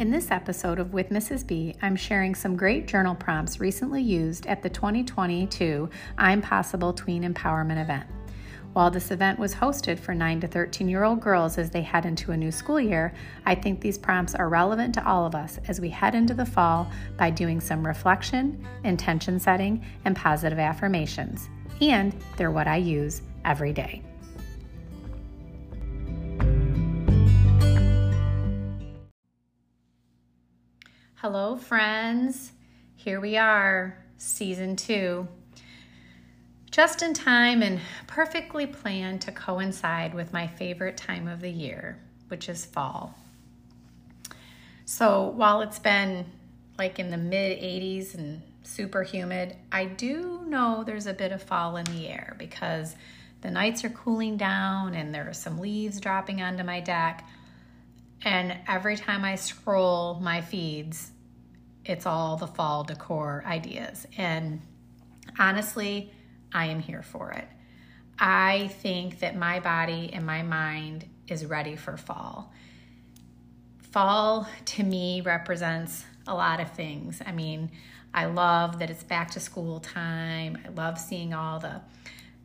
In this episode of With Mrs. B, I'm sharing some great journal prompts recently used at the 2022 I'm Possible Tween Empowerment event. While this event was hosted for 9 to 13 year old girls as they head into a new school year, I think these prompts are relevant to all of us as we head into the fall by doing some reflection, intention setting, and positive affirmations. And they're what I use every day. Hello, friends. Here we are, season two. Just in time and perfectly planned to coincide with my favorite time of the year, which is fall. So while it's been like in the mid 80s and super humid, I do know there's a bit of fall in the air because the nights are cooling down and there are some leaves dropping onto my deck. And every time I scroll my feeds, it's all the fall decor ideas. And honestly, I am here for it. I think that my body and my mind is ready for fall. Fall to me represents a lot of things. I mean, I love that it's back to school time. I love seeing all the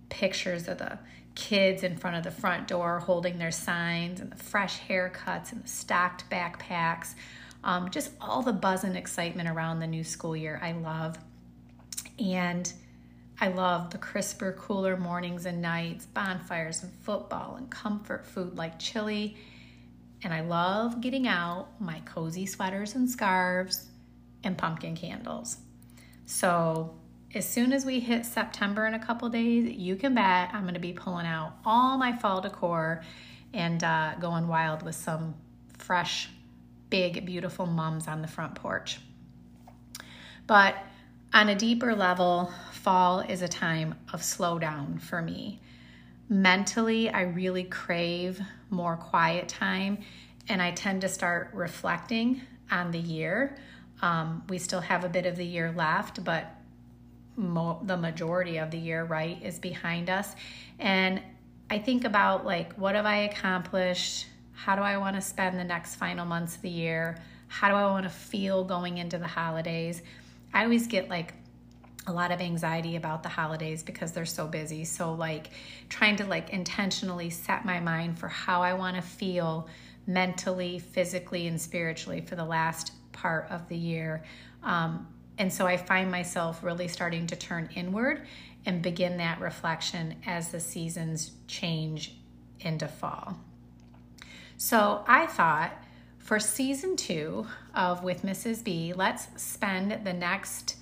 pictures of the kids in front of the front door holding their signs and the fresh haircuts and the stacked backpacks. Um, just all the buzz and excitement around the new school year, I love. And I love the crisper, cooler mornings and nights, bonfires and football and comfort food like chili. And I love getting out my cozy sweaters and scarves and pumpkin candles. So as soon as we hit September in a couple days, you can bet I'm going to be pulling out all my fall decor and uh, going wild with some fresh, big, beautiful mums on the front porch. But on a deeper level, fall is a time of slowdown for me. Mentally, I really crave more quiet time and I tend to start reflecting on the year. Um, we still have a bit of the year left, but mo- the majority of the year, right, is behind us. And I think about like, what have I accomplished? How do I want to spend the next final months of the year? How do I want to feel going into the holidays? I always get like a lot of anxiety about the holidays because they're so busy. So like trying to like intentionally set my mind for how I want to feel mentally, physically, and spiritually for the last part of the year. Um, and so I find myself really starting to turn inward and begin that reflection as the seasons change into fall. So I thought for season two of With Mrs. B, let's spend the next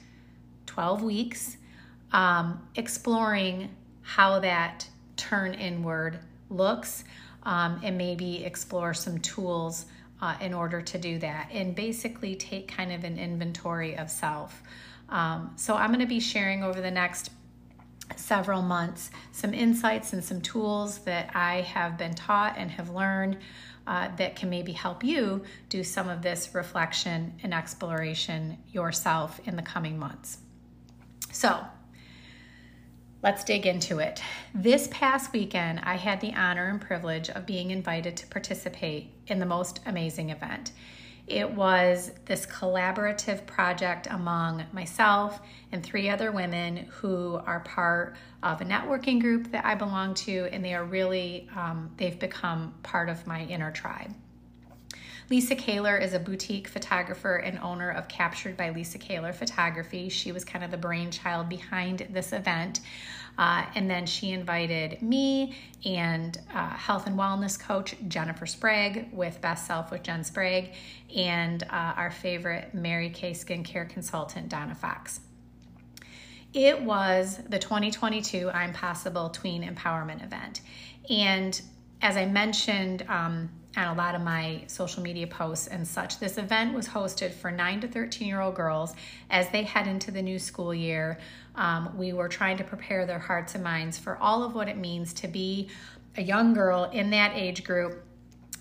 12 weeks um, exploring how that turn inward looks um, and maybe explore some tools uh, in order to do that and basically take kind of an inventory of self. Um, so, I'm going to be sharing over the next several months some insights and some tools that I have been taught and have learned uh, that can maybe help you do some of this reflection and exploration yourself in the coming months. So, Let's dig into it. This past weekend, I had the honor and privilege of being invited to participate in the most amazing event. It was this collaborative project among myself and three other women who are part of a networking group that I belong to, and they are really, um, they've become part of my inner tribe. Lisa Kaler is a boutique photographer and owner of Captured by Lisa Kaler Photography. She was kind of the brainchild behind this event. Uh, and then she invited me and uh, health and wellness coach Jennifer Sprague with Best Self with Jen Sprague, and uh, our favorite Mary Kay skincare consultant Donna Fox. It was the 2022 I'm Possible Tween Empowerment event. And as I mentioned, um, and a lot of my social media posts and such. This event was hosted for 9 to 13 year old girls as they head into the new school year. Um, we were trying to prepare their hearts and minds for all of what it means to be a young girl in that age group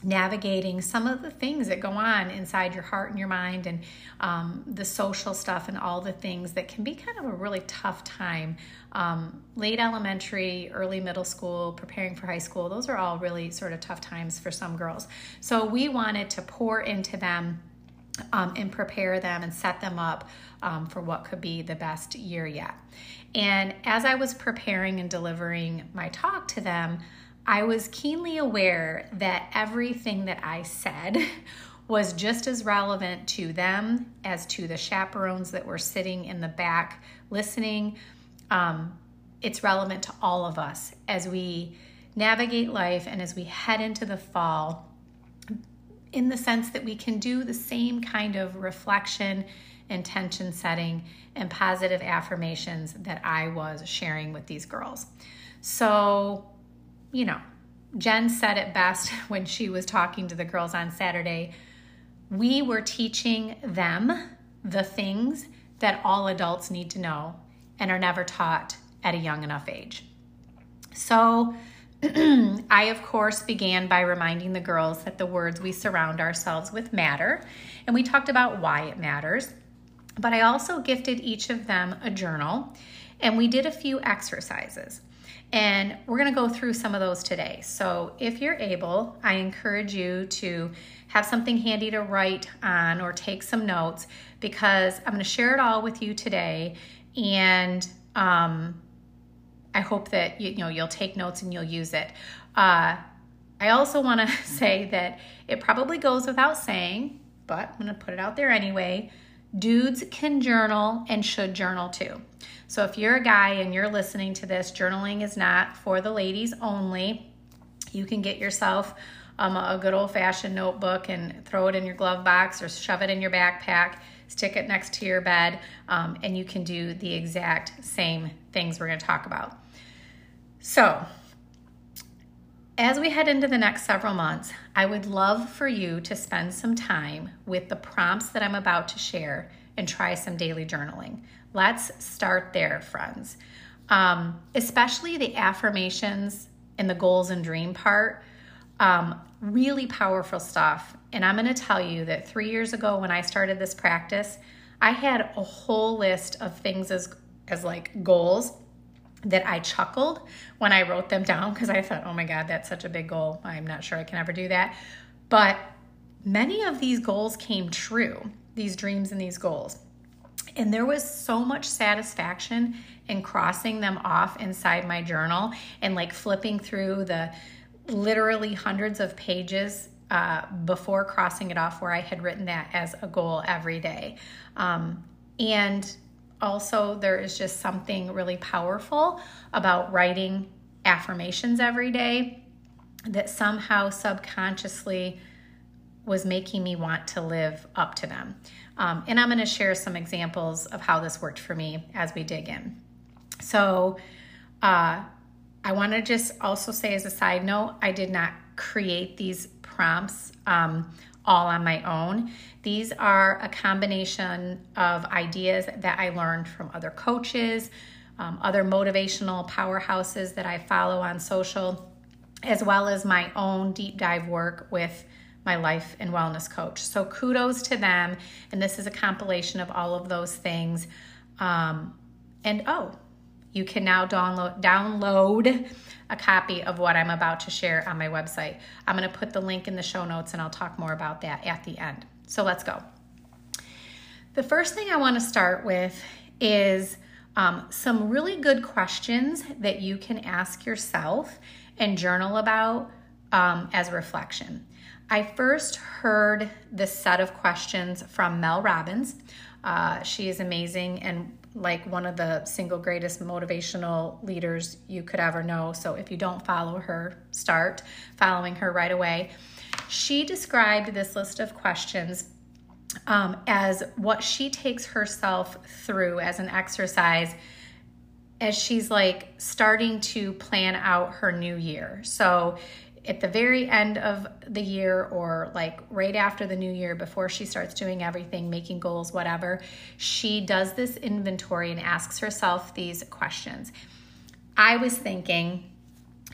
navigating some of the things that go on inside your heart and your mind and um, the social stuff and all the things that can be kind of a really tough time um, late elementary early middle school preparing for high school those are all really sort of tough times for some girls so we wanted to pour into them um, and prepare them and set them up um, for what could be the best year yet. And as I was preparing and delivering my talk to them, I was keenly aware that everything that I said was just as relevant to them as to the chaperones that were sitting in the back listening. Um, it's relevant to all of us as we navigate life and as we head into the fall, in the sense that we can do the same kind of reflection, intention setting, and positive affirmations that I was sharing with these girls. So, you know, Jen said it best when she was talking to the girls on Saturday. We were teaching them the things that all adults need to know and are never taught at a young enough age. So, I, of course, began by reminding the girls that the words we surround ourselves with matter, and we talked about why it matters. But I also gifted each of them a journal, and we did a few exercises. And we're going to go through some of those today. So, if you're able, I encourage you to have something handy to write on or take some notes because I'm going to share it all with you today. And um, I hope that you, you, know you'll take notes and you'll use it. Uh, I also want to say that it probably goes without saying, but I'm going to put it out there anyway. Dudes can journal and should journal too. So if you're a guy and you're listening to this, journaling is not for the ladies only. You can get yourself um, a good old fashioned notebook and throw it in your glove box or shove it in your backpack, stick it next to your bed, um, and you can do the exact same things we're going to talk about. So, as we head into the next several months, I would love for you to spend some time with the prompts that I'm about to share and try some daily journaling. Let's start there, friends. Um, especially the affirmations and the goals and dream part. Um, really powerful stuff. And I'm going to tell you that three years ago, when I started this practice, I had a whole list of things as, as like goals that I chuckled when I wrote them down because I thought, oh my God, that's such a big goal. I'm not sure I can ever do that. But many of these goals came true, these dreams and these goals. And there was so much satisfaction in crossing them off inside my journal and like flipping through the literally hundreds of pages uh, before crossing it off where I had written that as a goal every day. Um, and also, there is just something really powerful about writing affirmations every day that somehow subconsciously was making me want to live up to them. Um, and I'm going to share some examples of how this worked for me as we dig in. So, uh, I want to just also say, as a side note, I did not create these prompts um, all on my own. These are a combination of ideas that I learned from other coaches, um, other motivational powerhouses that I follow on social, as well as my own deep dive work with my life and wellness coach. So kudos to them. And this is a compilation of all of those things. Um, and oh, you can now download download a copy of what I'm about to share on my website. I'm going to put the link in the show notes and I'll talk more about that at the end. So let's go. The first thing I want to start with is um, some really good questions that you can ask yourself and journal about um, as reflection. I first heard this set of questions from Mel Robbins. Uh, she is amazing and like one of the single greatest motivational leaders you could ever know. So if you don't follow her, start following her right away. She described this list of questions um, as what she takes herself through as an exercise as she's like starting to plan out her new year. So at the very end of the year or like right after the new year before she starts doing everything making goals whatever she does this inventory and asks herself these questions. I was thinking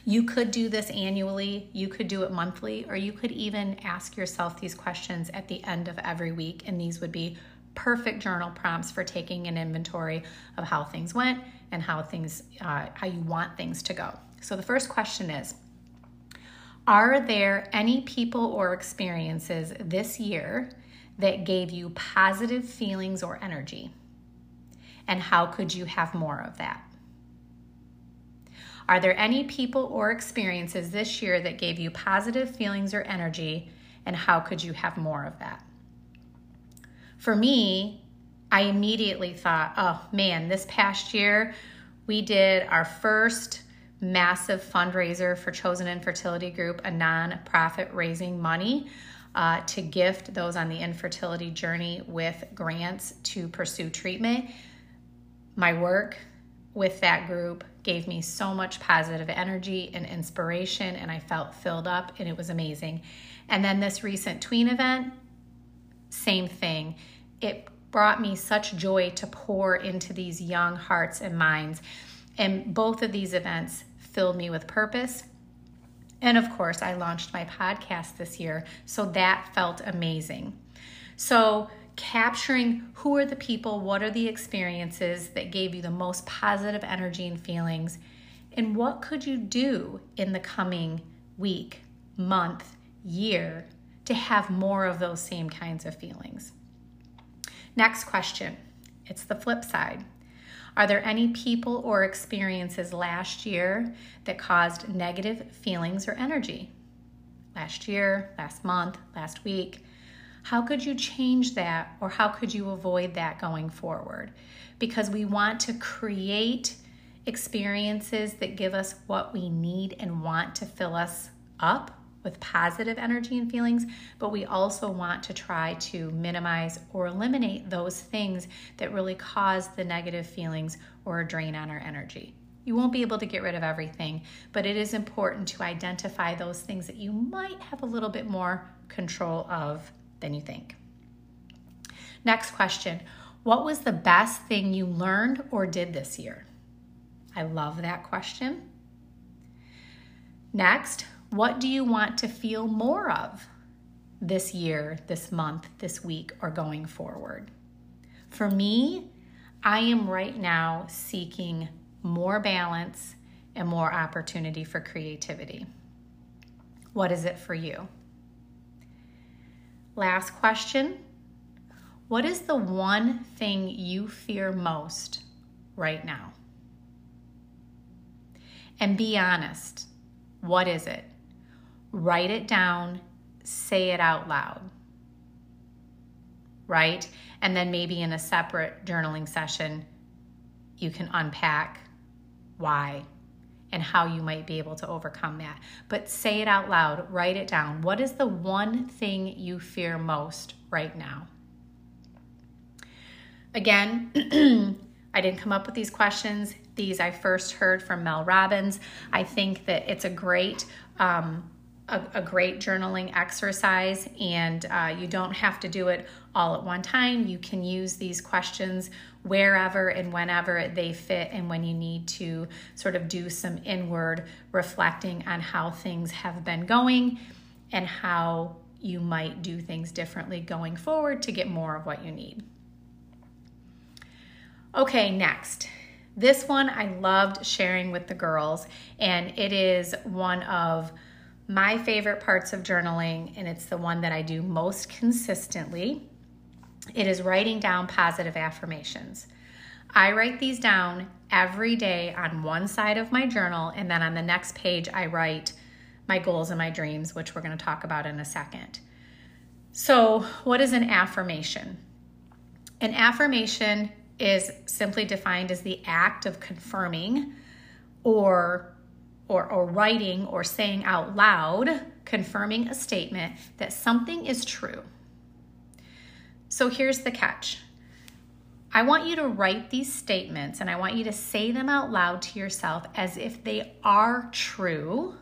you could do this annually you could do it monthly or you could even ask yourself these questions at the end of every week and these would be perfect journal prompts for taking an inventory of how things went and how things uh, how you want things to go. So the first question is are there any people or experiences this year that gave you positive feelings or energy? And how could you have more of that? Are there any people or experiences this year that gave you positive feelings or energy? And how could you have more of that? For me, I immediately thought, oh man, this past year we did our first massive fundraiser for Chosen Infertility Group, a nonprofit raising money uh, to gift those on the infertility journey with grants to pursue treatment. My work with that group gave me so much positive energy and inspiration, and I felt filled up, and it was amazing. And then this recent tween event, same thing. It brought me such joy to pour into these young hearts and minds. And both of these events filled me with purpose. And of course, I launched my podcast this year, so that felt amazing. So, capturing who are the people, what are the experiences that gave you the most positive energy and feelings, and what could you do in the coming week, month, year to have more of those same kinds of feelings. Next question it's the flip side. Are there any people or experiences last year that caused negative feelings or energy? Last year, last month, last week. How could you change that or how could you avoid that going forward? Because we want to create experiences that give us what we need and want to fill us up with positive energy and feelings, but we also want to try to minimize or eliminate those things that really cause the negative feelings or a drain on our energy. You won't be able to get rid of everything, but it is important to identify those things that you might have a little bit more control of than you think. Next question What was the best thing you learned or did this year? I love that question. Next, what do you want to feel more of this year, this month, this week, or going forward? For me, I am right now seeking more balance and more opportunity for creativity. What is it for you? Last question What is the one thing you fear most right now? And be honest. What is it? Write it down, say it out loud. Right? And then maybe in a separate journaling session, you can unpack why and how you might be able to overcome that. But say it out loud, write it down. What is the one thing you fear most right now? Again, I didn't come up with these questions. These I first heard from Mel Robbins. I think that it's a great um, a, a great journaling exercise, and uh, you don't have to do it all at one time. You can use these questions wherever and whenever they fit, and when you need to sort of do some inward reflecting on how things have been going and how you might do things differently going forward to get more of what you need. Okay, next. This one I loved sharing with the girls, and it is one of my favorite parts of journaling, and it's the one that I do most consistently. It is writing down positive affirmations. I write these down every day on one side of my journal, and then on the next page, I write my goals and my dreams, which we're going to talk about in a second. So, what is an affirmation? An affirmation is simply defined as the act of confirming or or, or writing or saying out loud, confirming a statement that something is true. So here's the catch I want you to write these statements and I want you to say them out loud to yourself as if they are true,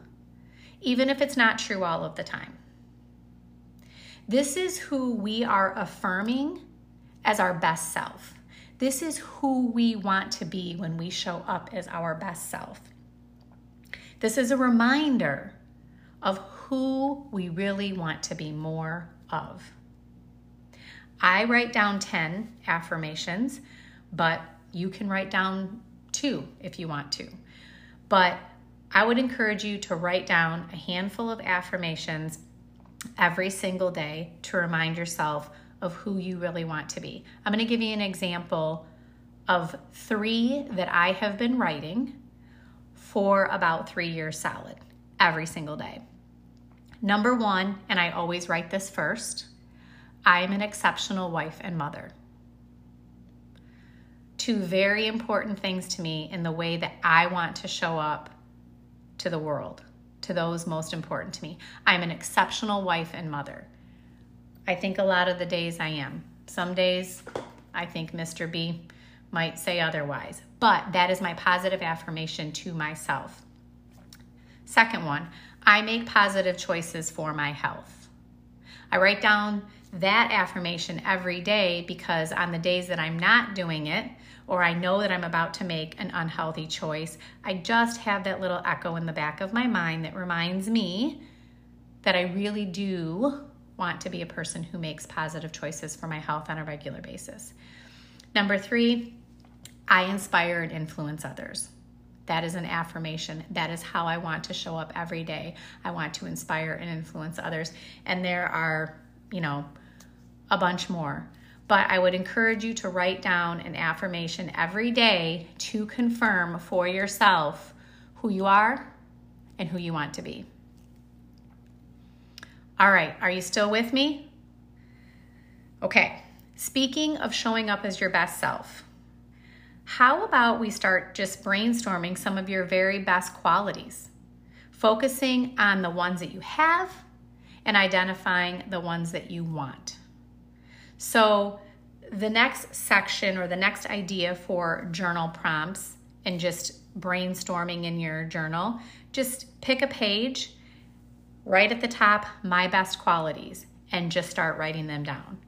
even if it's not true all of the time. This is who we are affirming as our best self. This is who we want to be when we show up as our best self. This is a reminder of who we really want to be more of. I write down 10 affirmations, but you can write down two if you want to. But I would encourage you to write down a handful of affirmations every single day to remind yourself of who you really want to be. I'm going to give you an example of three that I have been writing for about three years solid every single day. Number one, and I always write this first I am an exceptional wife and mother. Two very important things to me in the way that I want to show up to the world, to those most important to me. I'm an exceptional wife and mother. I think a lot of the days I am. Some days I think Mr. B might say otherwise, but that is my positive affirmation to myself. Second one, I make positive choices for my health. I write down that affirmation every day because on the days that I'm not doing it, or I know that I'm about to make an unhealthy choice, I just have that little echo in the back of my mind that reminds me that I really do want to be a person who makes positive choices for my health on a regular basis. Number three, I inspire and influence others. That is an affirmation. That is how I want to show up every day. I want to inspire and influence others. And there are, you know, a bunch more. But I would encourage you to write down an affirmation every day to confirm for yourself who you are and who you want to be. All right, are you still with me? Okay, speaking of showing up as your best self, how about we start just brainstorming some of your very best qualities, focusing on the ones that you have and identifying the ones that you want. So, the next section or the next idea for journal prompts and just brainstorming in your journal, just pick a page, write at the top my best qualities, and just start writing them down.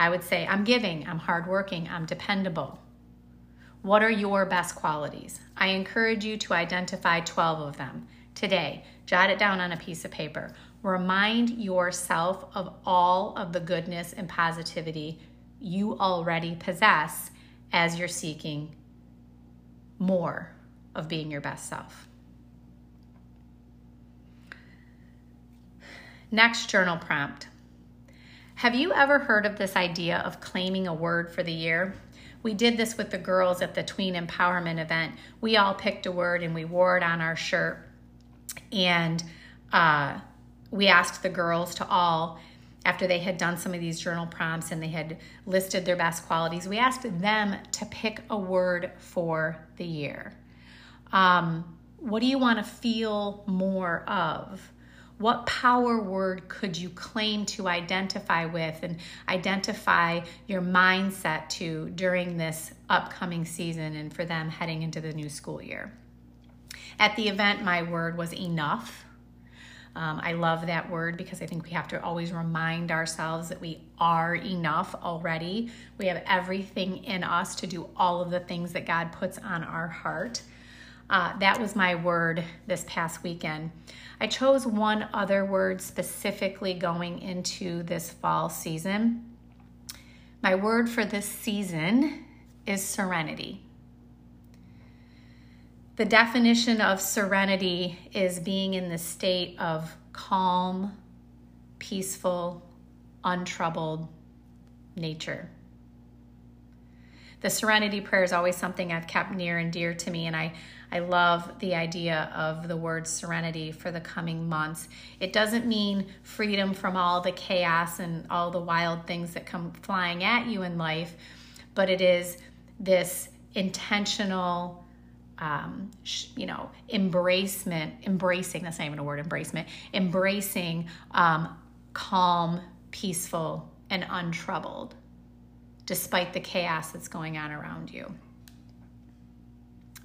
I would say, I'm giving, I'm hardworking, I'm dependable. What are your best qualities? I encourage you to identify 12 of them today. Jot it down on a piece of paper. Remind yourself of all of the goodness and positivity you already possess as you're seeking more of being your best self. Next journal prompt. Have you ever heard of this idea of claiming a word for the year? We did this with the girls at the Tween Empowerment event. We all picked a word and we wore it on our shirt. And uh, we asked the girls to all, after they had done some of these journal prompts and they had listed their best qualities, we asked them to pick a word for the year. Um, what do you want to feel more of? What power word could you claim to identify with and identify your mindset to during this upcoming season and for them heading into the new school year? At the event, my word was enough. Um, I love that word because I think we have to always remind ourselves that we are enough already. We have everything in us to do all of the things that God puts on our heart. Uh, that was my word this past weekend. I chose one other word specifically going into this fall season. My word for this season is serenity. The definition of serenity is being in the state of calm, peaceful, untroubled nature. The serenity prayer is always something I've kept near and dear to me, and I I love the idea of the word serenity for the coming months. It doesn't mean freedom from all the chaos and all the wild things that come flying at you in life, but it is this intentional um, you know, embracement, embracing, that's not even a word, embracement, embracing um, calm, peaceful, and untroubled despite the chaos that's going on around you.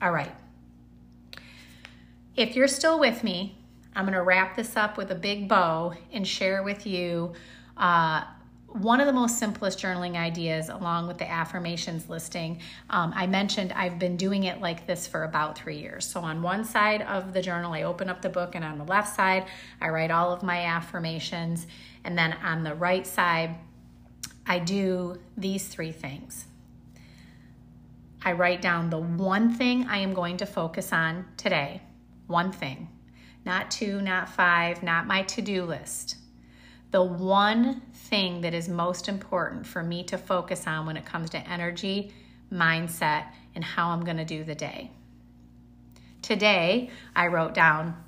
All right. If you're still with me, I'm going to wrap this up with a big bow and share with you uh, one of the most simplest journaling ideas along with the affirmations listing. Um, I mentioned I've been doing it like this for about three years. So, on one side of the journal, I open up the book, and on the left side, I write all of my affirmations. And then on the right side, I do these three things. I write down the one thing I am going to focus on today one thing, not two, not five, not my to do list. the one thing that is most important for me to focus on when it comes to energy, mindset, and how I'm going to do the day. Today, I wrote down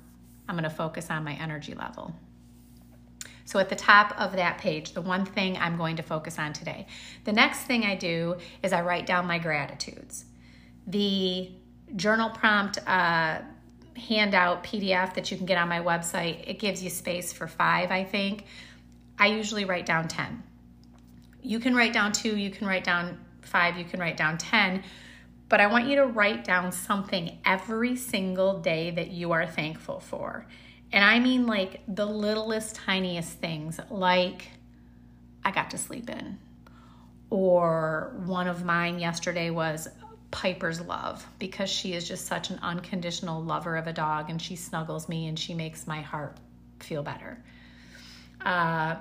I'm going to focus on my energy level. So at the top of that page, the one thing I'm going to focus on today. The next thing I do is I write down my gratitudes. The journal prompt uh, handout PDF that you can get on my website, it gives you space for five, I think. I usually write down 10. You can write down two, you can write down five, you can write down 10, but I want you to write down something every single day that you are thankful for. And I mean like the littlest, tiniest things, like I got to sleep in. Or one of mine yesterday was Piper's love because she is just such an unconditional lover of a dog and she snuggles me and she makes my heart feel better. Uh,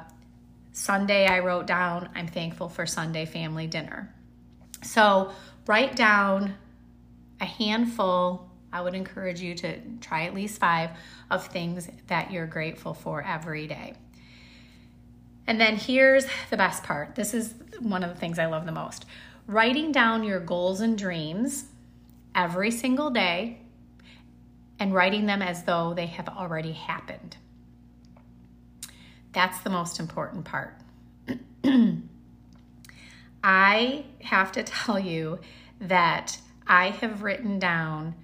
Sunday, I wrote down, I'm thankful for Sunday family dinner. So write down a handful. I would encourage you to try at least five of things that you're grateful for every day. And then here's the best part this is one of the things I love the most writing down your goals and dreams every single day and writing them as though they have already happened. That's the most important part. I have to tell you that I have written down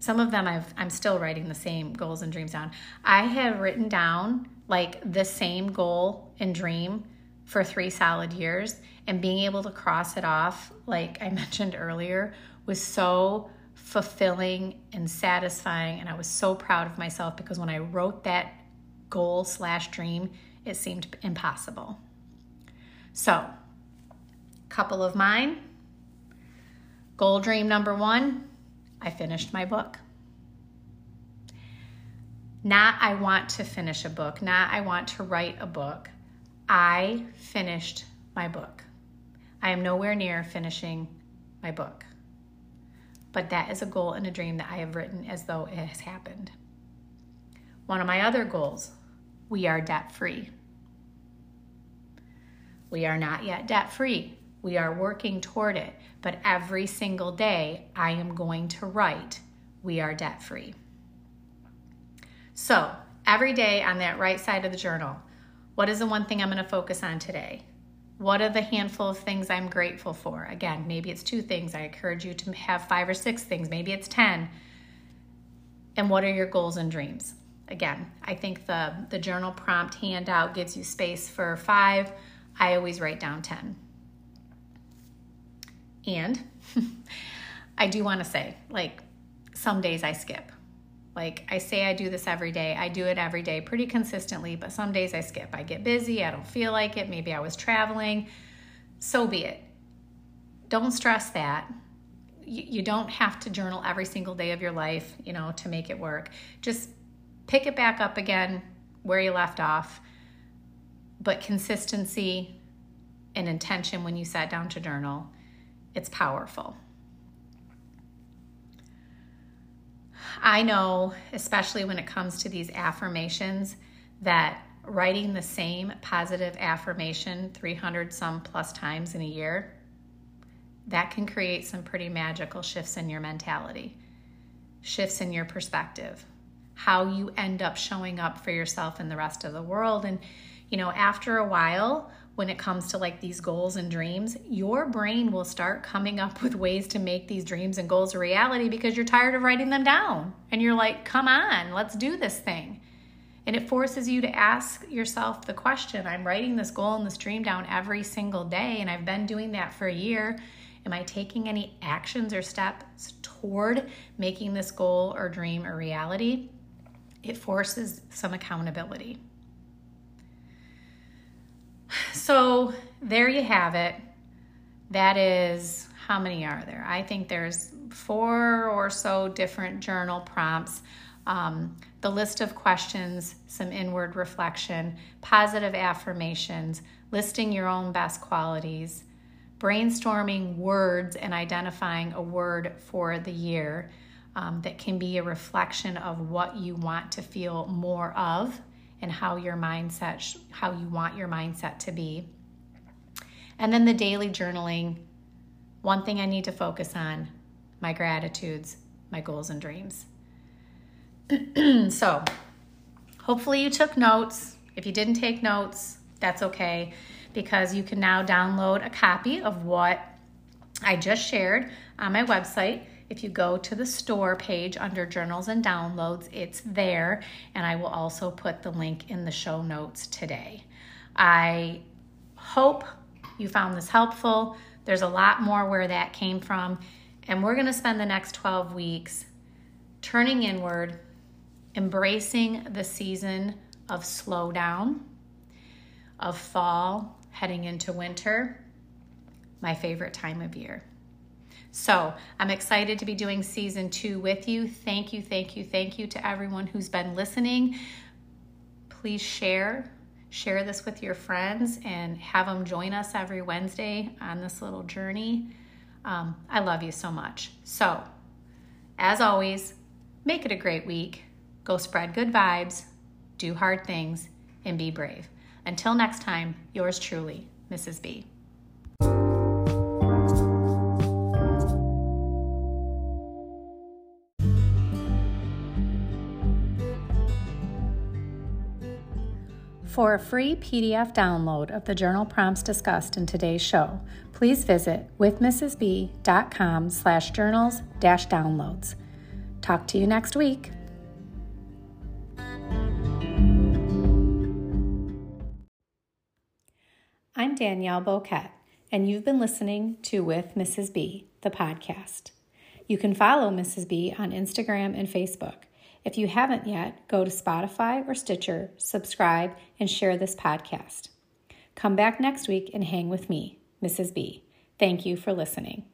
some of them I've, I'm still writing the same goals and dreams down. I have written down like the same goal and dream for three solid years, and being able to cross it off, like I mentioned earlier, was so fulfilling and satisfying. And I was so proud of myself because when I wrote that goal slash dream, it seemed impossible. So, couple of mine. Goal dream number one I finished my book. Not I want to finish a book, not I want to write a book. I finished my book. I am nowhere near finishing my book. But that is a goal and a dream that I have written as though it has happened. One of my other goals we are debt free. We are not yet debt free. We are working toward it, but every single day I am going to write, we are debt free. So every day on that right side of the journal, what is the one thing I'm going to focus on today? What are the handful of things I'm grateful for? Again, maybe it's two things. I encourage you to have five or six things. Maybe it's 10. And what are your goals and dreams? Again, I think the, the journal prompt handout gives you space for five. I always write down 10. And I do want to say, like, some days I skip. Like, I say I do this every day. I do it every day pretty consistently, but some days I skip. I get busy. I don't feel like it. Maybe I was traveling. So be it. Don't stress that. You, you don't have to journal every single day of your life, you know, to make it work. Just pick it back up again where you left off. But consistency and intention when you sat down to journal it's powerful. I know, especially when it comes to these affirmations, that writing the same positive affirmation 300 some plus times in a year, that can create some pretty magical shifts in your mentality, shifts in your perspective, how you end up showing up for yourself and the rest of the world. And, you know, after a while, when it comes to like these goals and dreams, your brain will start coming up with ways to make these dreams and goals a reality because you're tired of writing them down. And you're like, come on, let's do this thing. And it forces you to ask yourself the question I'm writing this goal and this dream down every single day, and I've been doing that for a year. Am I taking any actions or steps toward making this goal or dream a reality? It forces some accountability. So there you have it. That is how many are there? I think there's four or so different journal prompts. Um, the list of questions, some inward reflection, positive affirmations, listing your own best qualities, brainstorming words and identifying a word for the year um, that can be a reflection of what you want to feel more of and how your mindset, how you want your mindset to be. And then the daily journaling. One thing I need to focus on my gratitudes, my goals, and dreams. so, hopefully, you took notes. If you didn't take notes, that's okay because you can now download a copy of what I just shared on my website. If you go to the store page under journals and downloads, it's there, and I will also put the link in the show notes today. I hope you found this helpful. There's a lot more where that came from, and we're going to spend the next 12 weeks turning inward, embracing the season of slowdown, of fall, heading into winter, my favorite time of year. So I'm excited to be doing season two with you. Thank you, thank you, thank you to everyone who's been listening. Please share. Share this with your friends and have them join us every Wednesday on this little journey. Um, I love you so much. So, as always, make it a great week. Go spread good vibes, do hard things, and be brave. Until next time, yours truly, Mrs. B. For a free PDF download of the journal prompts discussed in today's show, please visit withmrsb.com slash journals dash downloads. Talk to you next week. I'm Danielle Boquette, and you've been listening to With Mrs. B, the podcast. You can follow Mrs. B on Instagram and Facebook. If you haven't yet, go to Spotify or Stitcher, subscribe, and share this podcast. Come back next week and hang with me, Mrs. B. Thank you for listening.